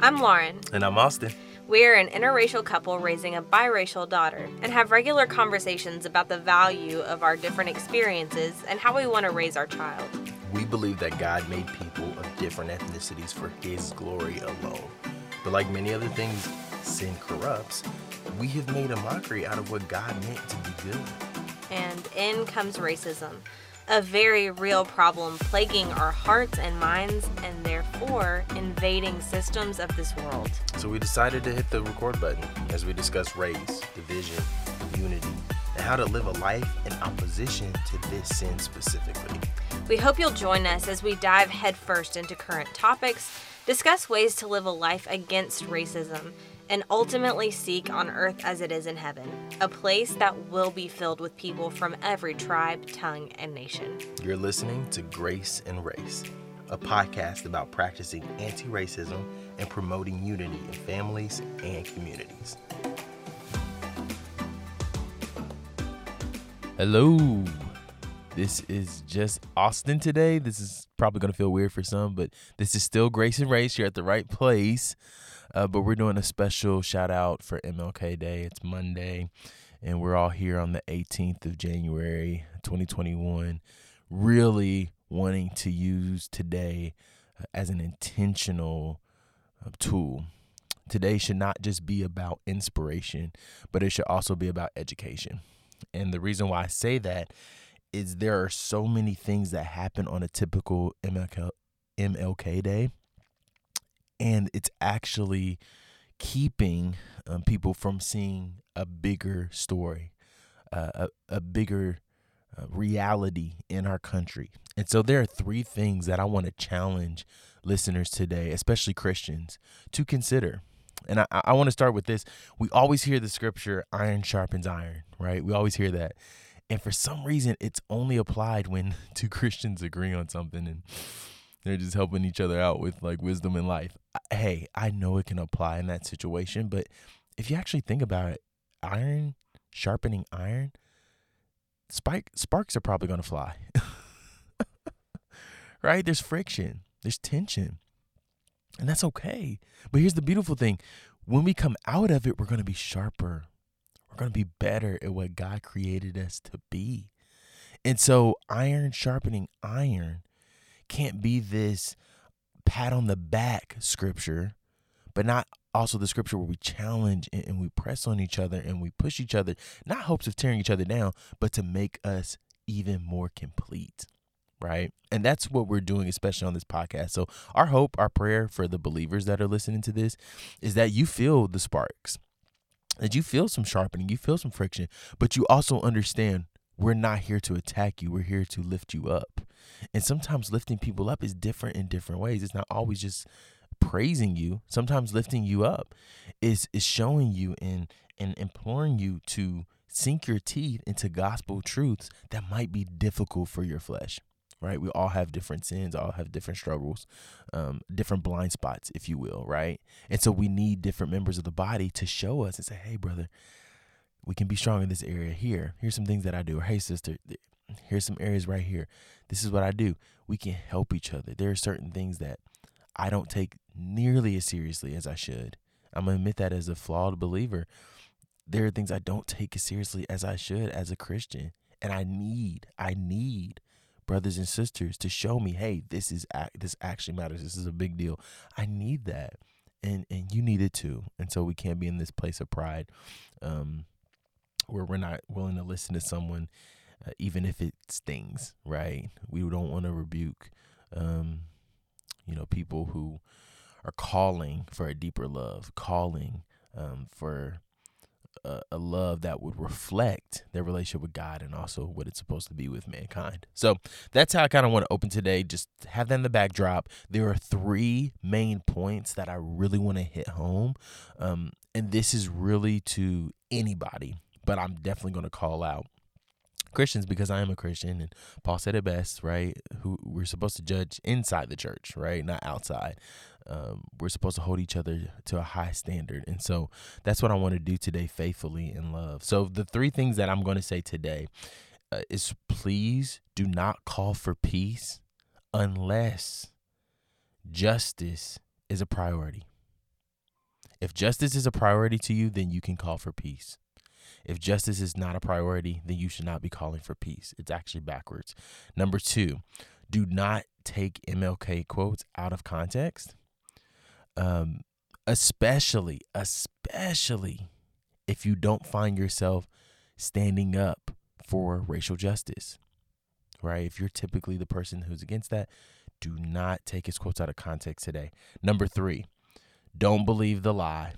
I'm Lauren. And I'm Austin. We're an interracial couple raising a biracial daughter and have regular conversations about the value of our different experiences and how we want to raise our child. We believe that God made people of different ethnicities for His glory alone. But like many other things sin corrupts, we have made a mockery out of what God meant to be good. And in comes racism, a very real problem plaguing our hearts and minds and therefore invading systems of this world. So we decided to hit the record button as we discuss race, division, unity, and how to live a life in opposition to this sin specifically. We hope you'll join us as we dive headfirst into current topics, discuss ways to live a life against racism, and ultimately seek on earth as it is in heaven, a place that will be filled with people from every tribe, tongue, and nation. You're listening to Grace and Race, a podcast about practicing anti racism and promoting unity in families and communities. Hello. This is just Austin today. This is probably going to feel weird for some, but this is still Grace and Race. You're at the right place. Uh, but we're doing a special shout out for MLK Day. It's Monday, and we're all here on the 18th of January, 2021. Really wanting to use today uh, as an intentional uh, tool. Today should not just be about inspiration, but it should also be about education. And the reason why I say that is there are so many things that happen on a typical MLK, MLK Day and it's actually keeping um, people from seeing a bigger story, uh, a, a bigger uh, reality in our country. And so there are three things that I want to challenge listeners today, especially Christians, to consider. And I, I want to start with this. We always hear the scripture, iron sharpens iron, right? We always hear that. And for some reason, it's only applied when two Christians agree on something. And they're just helping each other out with like wisdom in life. Hey, I know it can apply in that situation, but if you actually think about it, iron sharpening iron, spike sparks are probably going to fly. right? There's friction, there's tension. And that's okay. But here's the beautiful thing. When we come out of it, we're going to be sharper. We're going to be better at what God created us to be. And so, iron sharpening iron can't be this pat on the back scripture, but not also the scripture where we challenge and, we press on each other and we push each other, not hopes of tearing each other down, but to make us even more complete. Right. And that's what we're doing, especially on this podcast. So, our hope, our prayer for the believers that are listening to this is that you feel the sparks, that you feel some sharpening, you feel some friction, but you also understand we're not here to attack you, we're here to lift you up. And sometimes lifting people up is different in different ways. It's not always just praising you. Sometimes lifting you up is is showing you and and imploring you to sink your teeth into gospel truths that might be difficult for your flesh. Right? We all have different sins, all have different struggles, um, different blind spots, if you will, right? And so we need different members of the body to show us and say, hey, brother, we can be strong in this area here. Here's some things that I do. Or hey, sister, here's some areas right here. This is what I do. We can help each other. There are certain things that I don't take nearly as seriously as I should. I'm going to admit that as a flawed believer. There are things I don't take as seriously as I should as a Christian. And I need, I need brothers and sisters to show me, hey, this is this actually matters. This is a big deal. I need that, and and you need it too. And so we can't be in this place of pride, um, where we're not willing to listen to someone uh, even if it stings, right? We don't want to rebuke, um, you know, people who are calling for a deeper love, calling um, for a, a, love that would reflect their relationship with God and also what it's supposed to be with mankind. So that's how I kind of want to open today. Just have that in the backdrop. There are three main points that I really want to hit home. Um, and this is really to anybody, but I'm definitely going to call out Christians because I am a Christian and Paul said it best, right? Who we're supposed to judge inside the church, right? Not outside. Um, we're supposed to hold each other to a high standard. And so that's what I want to do today faithfully in love. So the three things that I'm going to say today uh, is please do not call for peace unless justice is a priority. If justice is a priority to you, then you can call for peace. If justice is not a priority, then you should not be calling for peace. It's actually backwards. Number two, do not take MLK quotes out of context. Um, especially, especially if you don't find yourself standing up for racial justice, right? If you're typically the person who's against that, do not take his quotes out of context today. Number three, don't believe the lie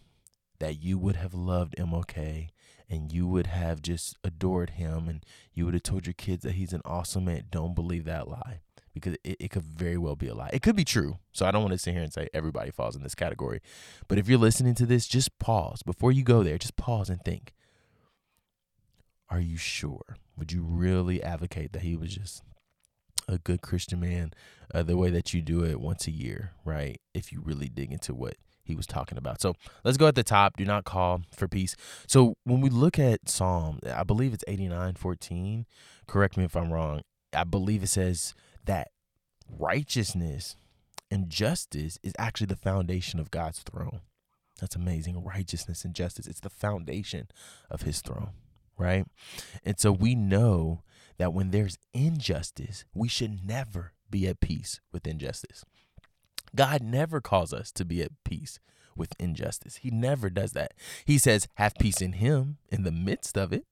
that you would have loved MLK and you would have just adored him and you would have told your kids that he's an awesome man. Don't believe that lie because it, it could very well be a lie. It could be true. So I don't want to sit here and say everybody falls in this category. But if you're listening to this, just pause. Before you go there, just pause and think. Are you sure? Would you really advocate that he was just a good Christian man uh, the way that you do it once a year, right? If you really dig into what he was talking about. So let's go at the top. Do not call for peace. So when we look at Psalm, I believe it's 89 14. Correct me if I'm wrong. I believe it says that righteousness and justice is actually the foundation of God's throne. That's amazing. Righteousness and justice, it's the foundation of his throne, right? And so we know that when there's injustice, we should never be at peace with injustice. God never calls us to be at peace with injustice. He never does that. He says, have peace in Him in the midst of it.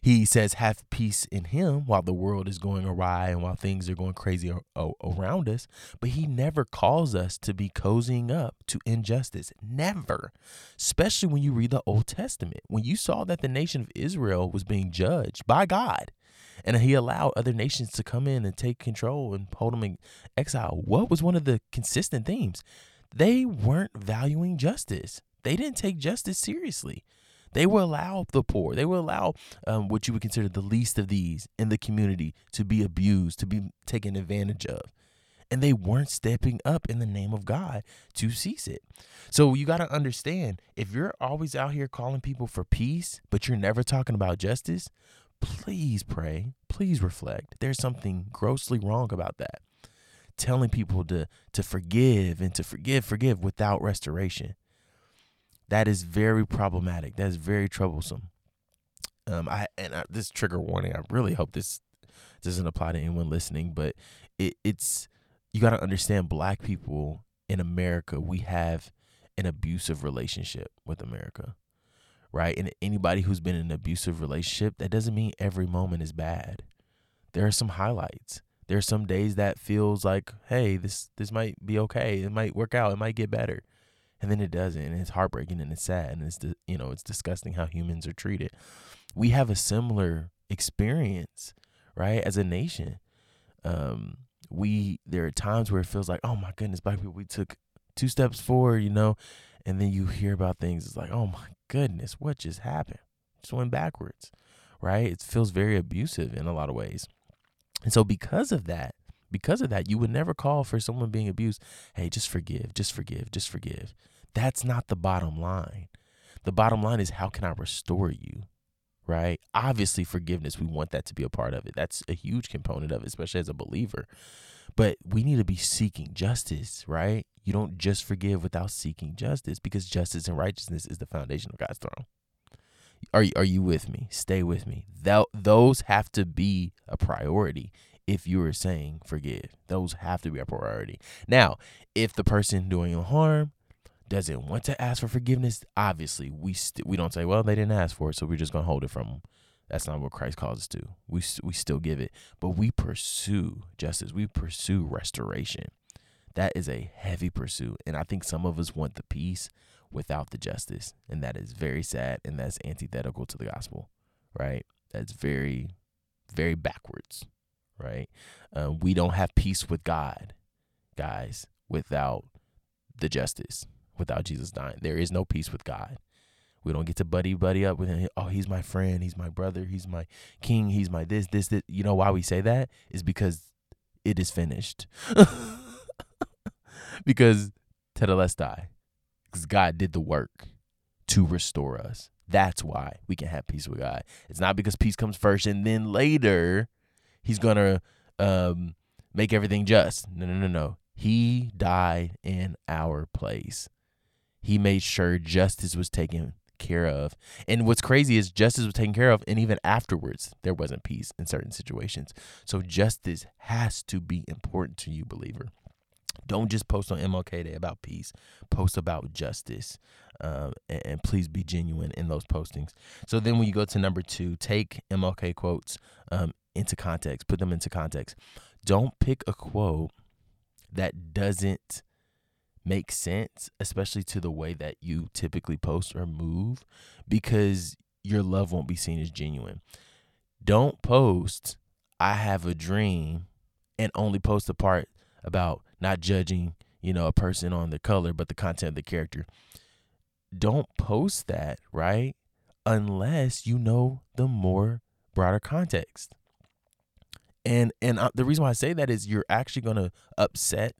He says, have peace in Him while the world is going awry and while things are going crazy around us. But He never calls us to be cozying up to injustice. Never. Especially when you read the Old Testament. When you saw that the nation of Israel was being judged by God and He allowed other nations to come in and take control and hold them in exile, what was one of the consistent themes? They weren't valuing justice. They didn't take justice seriously. They will allow the poor, they will allow um, what you would consider the least of these in the community to be abused, to be taken advantage of. And they weren't stepping up in the name of God to cease it. So you got to understand if you're always out here calling people for peace, but you're never talking about justice, please pray, please reflect. There's something grossly wrong about that. Telling people to to forgive and to forgive, forgive without restoration. That is very problematic. That is very troublesome. Um, I and I, this trigger warning. I really hope this doesn't apply to anyone listening, but it, it's you got to understand. Black people in America, we have an abusive relationship with America, right? And anybody who's been in an abusive relationship, that doesn't mean every moment is bad. There are some highlights. There are some days that feels like, hey, this this might be okay. It might work out. It might get better and then it doesn't and it's heartbreaking and it's sad and it's you know it's disgusting how humans are treated. We have a similar experience right as a nation. Um we there are times where it feels like oh my goodness black people we took two steps forward you know and then you hear about things it's like oh my goodness what just happened? Just went backwards right? It feels very abusive in a lot of ways. And so because of that because of that, you would never call for someone being abused, hey, just forgive, just forgive, just forgive. That's not the bottom line. The bottom line is how can I restore you? Right? Obviously, forgiveness, we want that to be a part of it. That's a huge component of it, especially as a believer. But we need to be seeking justice, right? You don't just forgive without seeking justice because justice and righteousness is the foundation of God's throne. Are you, are you with me? Stay with me. That, those have to be a priority if you are saying forgive. Those have to be a priority. Now, if the person doing you harm doesn't want to ask for forgiveness, obviously we st- we don't say, well, they didn't ask for it, so we're just gonna hold it from them. That's not what Christ calls us to. We we still give it, but we pursue justice. We pursue restoration. That is a heavy pursuit, and I think some of us want the peace without the justice, and that is very sad, and that's antithetical to the gospel, right? That's very, very backwards right? Uh, we don't have peace with God, guys, without the justice, without Jesus dying. There is no peace with God. We don't get to buddy buddy up with him. Oh, he's my friend. He's my brother. He's my king. He's my this, this, this. You know why we say that? Is because it is finished. because tetelestai, because God did the work to restore us. That's why we can have peace with God. It's not because peace comes first and then later he's gonna um, make everything just. No, no, no, no. He died in our place. He made sure justice was taken care of. And what's crazy is justice was taken care of, and even afterwards, there wasn't peace in certain situations. So justice has to be important to you, believer. Don't just post on MLK Day about peace. Post about justice, um, and, and, please be genuine in those postings. So then, when you go to number two, take MLK quotes um, into context. Put them into context. Don't pick a quote that doesn't make sense, especially to the way that you typically post or move, because your love won't be seen as genuine. Don't post, I have a dream, and only post the part about not judging, you know, a person on the color, but the content of the character. Don't post that, right? Unless you know the more broader context. And and uh, the reason why I say that is you're actually going to upset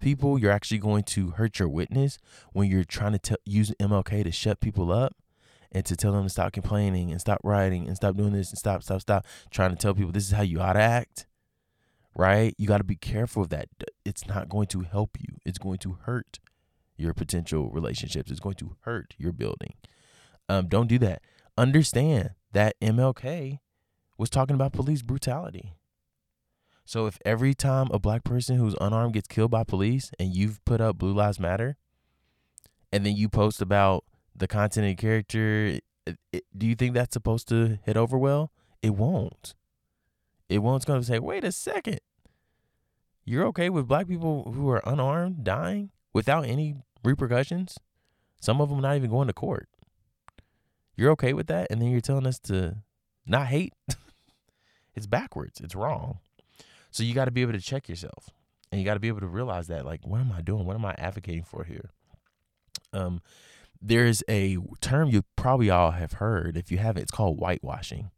people. You're actually going to hurt your witness when you're trying to use MLK to shut people up and to tell them to stop complaining and stop writing and stop doing this and stop, stop, stop. Trying to tell people this is how you ought to act right? You got to be careful of that. It's not going to help you, it's going to hurt your potential relationships, it's going to hurt your building. Um, don't do that. Understand that MLK was talking about police brutality. So if every time a black person who's unarmed gets killed by police and you've put up Blue Lives Matter, and then you post about the content and character, it, it, do you think that's supposed to hit over well? It won't it won't It's going to say, wait a second. You're okay with black people who are unarmed dying without any repercussions? Some of them not even going to court. You're okay with that? And then you're telling us to not hate? it's backwards. It's wrong. So you got to be able to check yourself. And you got to be able to realize that, like, what am I doing? What am I advocating for here? Um, there's a term you probably all have heard. If you haven't, it's called whitewashing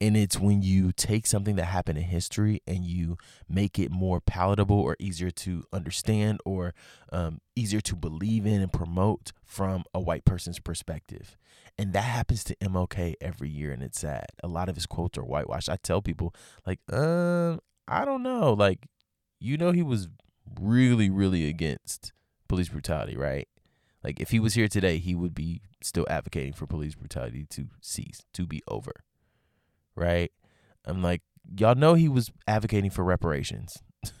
and it's when you take something that happened in history and you make it more palatable or easier to understand or um, easier to believe in and promote from a white person's perspective and that happens to mlk every year and it's sad a lot of his quotes are whitewashed i tell people like um i don't know like you know he was really really against police brutality right like if he was here today he would be still advocating for police brutality to cease to be over right? I'm like, y'all know he was advocating for reparations.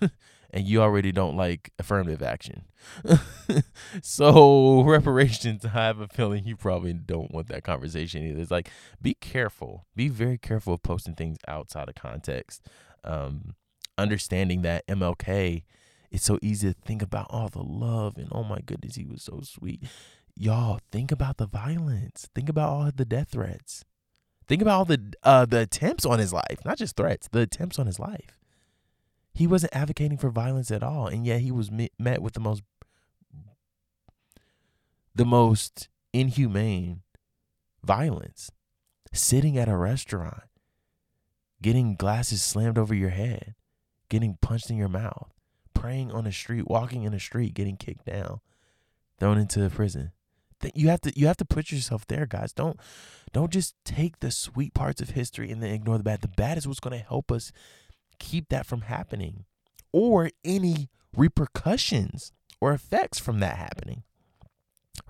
and you already don't like affirmative action. so reparations, I have a feeling you probably don't want that conversation either. It's like be careful, be very careful of posting things outside of context. Um, understanding that MLK, it's so easy to think about all the love and oh my goodness, he was so sweet. Y'all think about the violence. Think about all the death threats. Think about all the uh, the attempts on his life, not just threats, the attempts on his life. He wasn't advocating for violence at all, and yet he was met with the most the most inhumane violence. Sitting at a restaurant, getting glasses slammed over your head, getting punched in your mouth, praying on the street, walking in the street, getting kicked down, thrown into the prison. You have to you have to put yourself there guys. Don't don't just take the sweet parts of history and then ignore the bad. The bad is what's going to help us keep that from happening or any repercussions or effects from that happening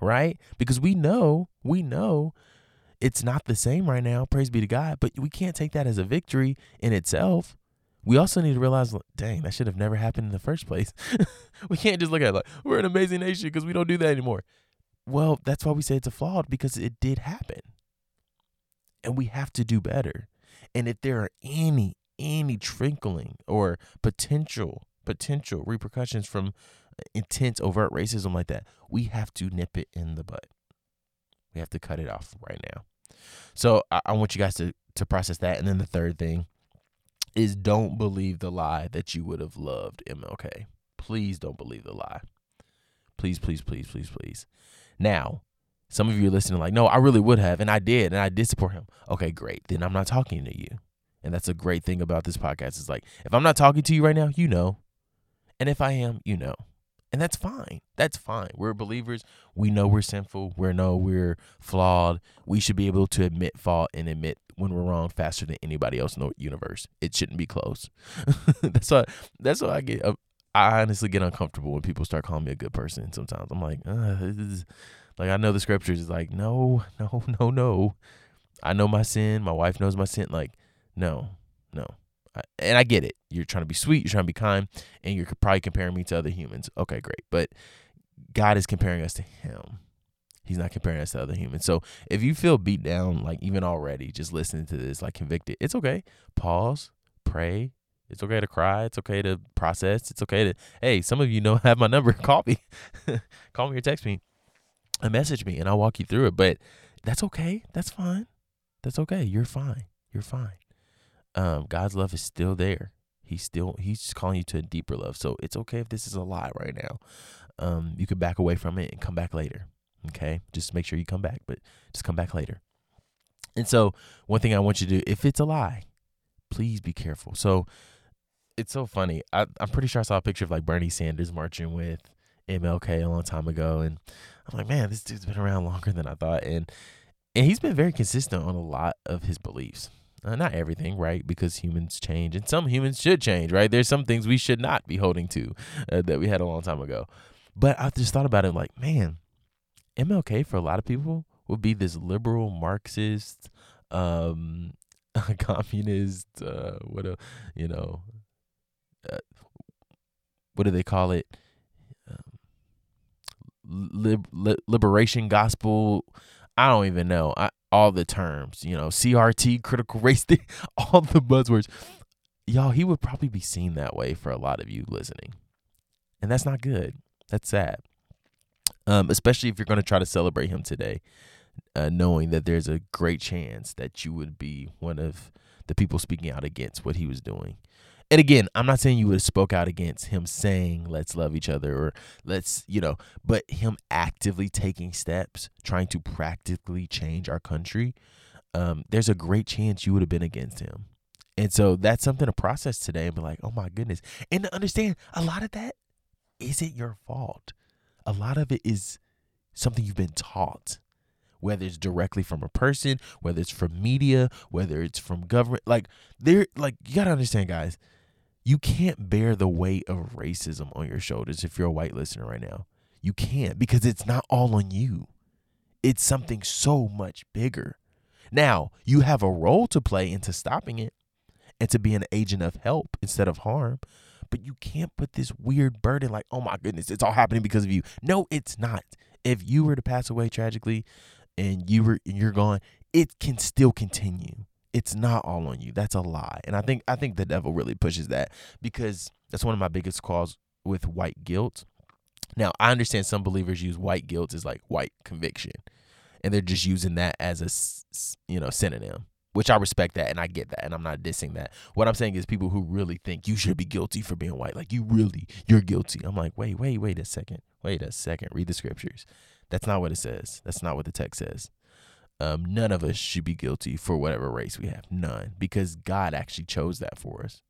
right? Because we know we know it's not the same right now praise be to god but we can't take that as a victory in itself we also need to realize, dang, that should have never happened in the first place. we can't just look at it like we're an amazing nation because we don't do that anymore. Well, that's why we say it's a flawed because it did happen. And we have to do better. And if there are any any trickling or potential potential repercussions from uh, intense overt racism like that, we have to nip it in the butt. We have to cut it off right now. So I, I want you guys to to process that. And then the third thing is don't believe the lie that you would have loved MLK. Please don't believe the lie. Please, please, please, please, please. Now, some of you are listening like, no, I really would have, and I did, and I did support him. Okay, great. Then I'm not talking to you. And that's a great thing about this podcast. Is like, if I'm not talking to you right now, you know. And if I am, you know. And that's fine. That's fine. We're believers. We know we're sinful. We know we're flawed. We should be able to admit fault and admit when we're wrong faster than anybody else in the universe. It shouldn't be close. that's why. That's why I get. Uh, I honestly get uncomfortable when people start calling me a good person. Sometimes I'm like, uh, like I know the scriptures is like, no, no, no, no. I know my sin. My wife knows my sin. Like, no, no. And I get it. You're trying to be sweet. You're trying to be kind, and you're probably comparing me to other humans. Okay, great. But God is comparing us to Him. He's not comparing us to other humans. So if you feel beat down, like even already, just listening to this, like convicted, it's okay. Pause, pray. It's okay to cry. It's okay to process. It's okay to, hey, some of you know have my number. Call me. Call me or text me. And message me and I'll walk you through it. But that's okay. That's fine. That's okay. You're fine. You're fine. Um, God's love is still there. He's still he's just calling you to a deeper love. So it's okay if this is a lie right now. Um, you could back away from it and come back later. Okay, just make sure you come back, but just come back later. And so, one thing I want you to do, if it's a lie, please be careful. So, it's so funny. I, I'm pretty sure I saw a picture of like Bernie Sanders marching with MLK a long time ago, and I'm like, man, this dude's been around longer than I thought, and and he's been very consistent on a lot of his beliefs. Uh, not everything, right? Because humans change, and some humans should change, right? There's some things we should not be holding to uh, that we had a long time ago. But I just thought about it, like, man, MLK for a lot of people would be this liberal Marxist, um, communist, uh, what a you know, uh, what do they call it? Um, lib, li- liberation gospel. I don't even know. I, all the terms, you know, CRT, critical race, thing, all the buzzwords. Y'all, he would probably be seen that way for a lot of you listening. And that's not good. That's sad um, especially if you're going to try to celebrate him today, uh, knowing that there's a great chance that you would be one of the people speaking out against what he was doing. And again, I'm not saying you would have spoke out against him saying let's love each other or let's, you know, but him actively taking steps, trying to practically change our country, um, there's a great chance you would have been against him. And so that's something to process today and be like, oh my goodness. And to understand a lot of that isn't your fault a lot of it is something you've been taught whether it's directly from a person whether it's from media whether it's from government like there like you got to understand guys you can't bear the weight of racism on your shoulders if you're a white listener right now you can't because it's not all on you it's something so much bigger now you have a role to play into stopping it and to be an agent of help instead of harm but you can't put this weird burden like, oh my goodness, it's all happening because of you. No, it's not. If you were to pass away tragically and you were and you're gone, it can still continue. It's not all on you. That's a lie. And I think I think the devil really pushes that because that's one of my biggest calls with white guilt. Now, I understand some believers use white guilt as like white conviction and they're just using that as a you know synonym which I respect that and I get that and I'm not dissing that. What I'm saying is people who really think you should be guilty for being white, like you really, you're guilty. I'm like, wait, wait, wait a second, wait a second, read the scriptures. That's not what it says. That's not what the text says. Um, none of us should be guilty for whatever race we have. None, because God actually chose that for us,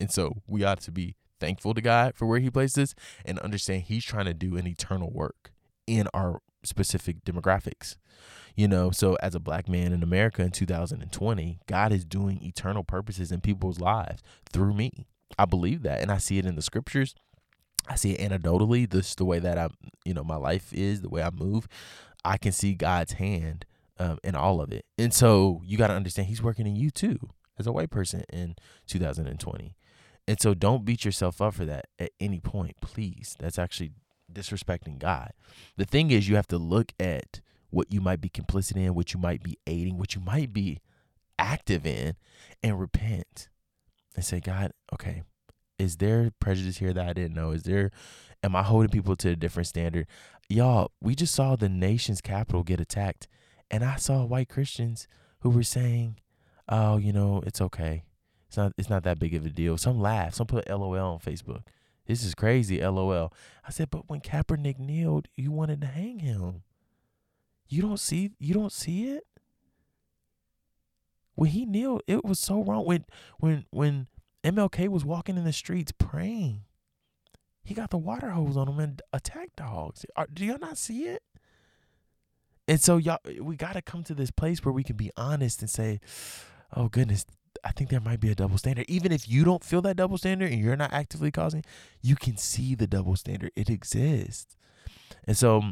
and so we ought to be thankful to God for where He placed us and understand He's trying to do an eternal work in our specific demographics. You know, so as a black man in America in 2020, God is doing eternal purposes in people's lives through me. I believe that and I see it in the scriptures. I see it anecdotally, this the way that I you know, my life is, the way I move. I can see God's hand um, in all of it. And so you got to understand he's working in you too as a white person in 2020. And so don't beat yourself up for that at any point, please. That's actually disrespecting God. The thing is, you have to look at what you might be complicit in, what you might be aiding, what you might be active in, and repent and say, God, okay, is there prejudice here that I didn't know? Is there, am I holding people to a different standard? Y'all, we just saw the nation's capital get attacked, and I saw white Christians who were saying, oh, you know, it's okay. It's not, it's not that big of a deal. Some laugh, some put LOL on Facebook. This is crazy, LOL. I said, but when Kaepernick kneeled, you wanted to hang him. You don't see you don't see it? When he kneeled, it was so wrong. When when when MLK was walking in the streets praying, he got the water hose on him and attacked dogs. Are, do y'all not see it? And so y'all we gotta come to this place where we can be honest and say, Oh goodness, I think there might be a double standard. Even if you don't feel that double standard and you're not actively causing, you can see the double standard. It exists. And so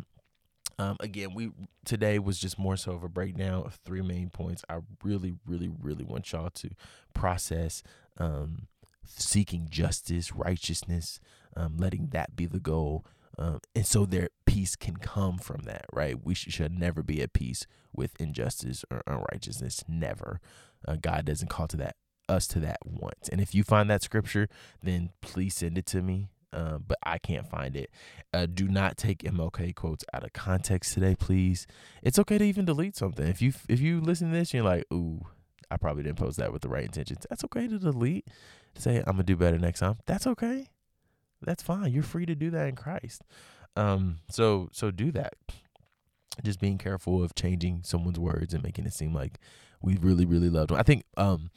um, again, we today was just more so of a breakdown of three main points. I really, really, really want y'all to process um, seeking justice, righteousness, um, letting that be the goal, um, and so their peace can come from that. Right? We should, never be at peace with injustice or unrighteousness. Never. Uh, God doesn't call to that us to that once. And if you find that scripture, then please send it to me. Uh, but I can't find it. Uh, do not take MLK quotes out of context today, please. It's okay to even delete something. If you if you listen to this, you're like, ooh, I probably didn't post that with the right intentions. That's okay to delete. Say I'm gonna do better next time. That's okay. That's fine. You're free to do that in Christ. Um, so so do that. Just being careful of changing someone's words and making it seem like we really really loved them. I think um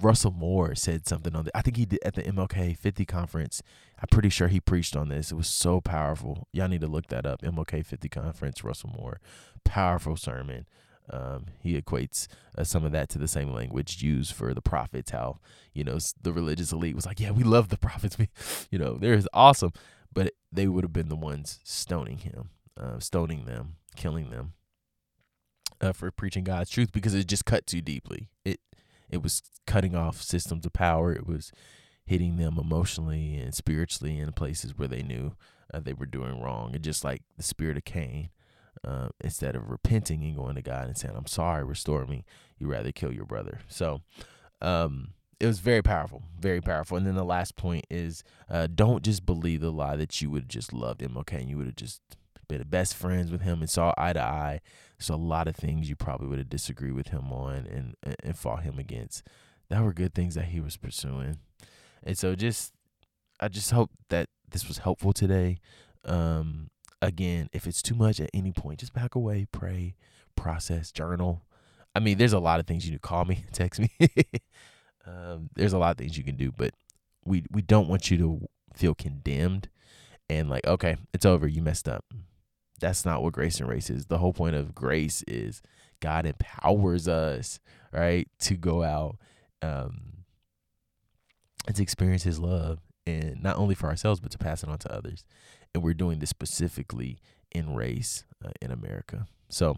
Russell Moore said something on the I think he did at the MLK 50 conference. I'm pretty sure he preached on this. It was so powerful. Y'all need to look that up. MLK 50 conference, Russell Moore. Powerful sermon. Um, he equates uh, some of that to the same language used for the prophets. How you know the religious elite was like, yeah, we love the prophets. We, you know, they're awesome, but they would have been the ones stoning him, uh, stoning them, killing them uh, for preaching God's truth because it just cut too deeply. It it was cutting off systems of power. It was hitting them emotionally and spiritually in places where they knew uh, they were doing wrong. And just like the spirit of Cain, uh, instead of repenting and going to God and saying, I'm sorry, restore me, you rather kill your brother. So um, it was very powerful, very powerful. And then the last point is uh, don't just believe the lie that you would have just loved him, okay? And you would have just been the best friends with him and saw eye to eye there's a lot of things you probably would have disagreed with him on and and fought him against. That were good things that he was pursuing. And so just I just hope that this was helpful today. Um again, if it's too much at any point, just back away, pray, process, journal. I mean, there's a lot of things you can call me, text me. um, there's a lot of things you can do, but we we don't want you to feel condemned and like, okay, it's over, you messed up that's not what grace and race is. The whole point of grace is God empowers us, right, to go out um, and to experience His love, and not only for ourselves but to pass it on to others. And we're doing this specifically in race uh, in America. So,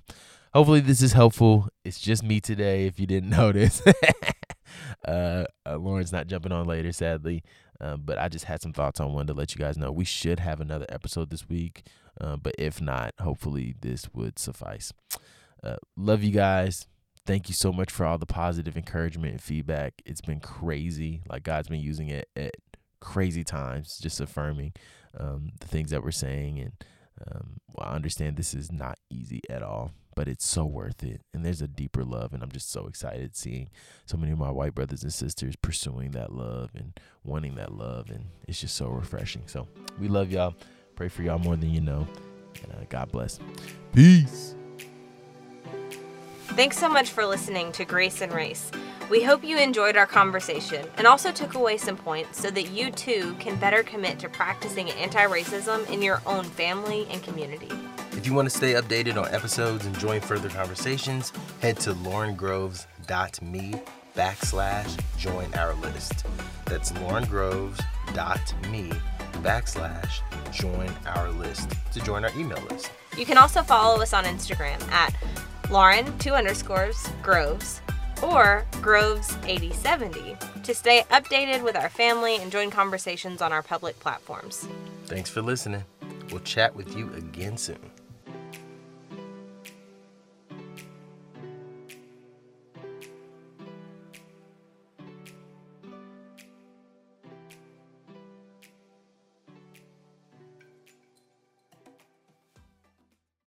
hopefully, this is helpful. It's just me today. If you didn't notice, uh, uh, Lauren's not jumping on later, sadly. Um, but I just had some thoughts on one to let you guys know. We should have another episode this week. Uh, but if not, hopefully this would suffice. Uh, love you guys. Thank you so much for all the positive encouragement and feedback. It's been crazy. Like God's been using it at crazy times, just affirming um, the things that we're saying. And um, well, I understand this is not easy at all, but it's so worth it. And there's a deeper love, and I'm just so excited seeing so many of my white brothers and sisters pursuing that love and wanting that love, and it's just so refreshing. So we love y'all. Pray for y'all more than you know. And uh, God bless. Peace. Thanks so much for listening to Grace and Race. We hope you enjoyed our conversation and also took away some points so that you too can better commit to practicing anti racism in your own family and community. If you want to stay updated on episodes and join further conversations, head to laurengroves.me backslash join our list. That's laurengroves.me backslash join our list to join our email list. You can also follow us on Instagram at Lauren two underscores Groves or Groves 8070 to stay updated with our family and join conversations on our public platforms. Thanks for listening. We'll chat with you again soon.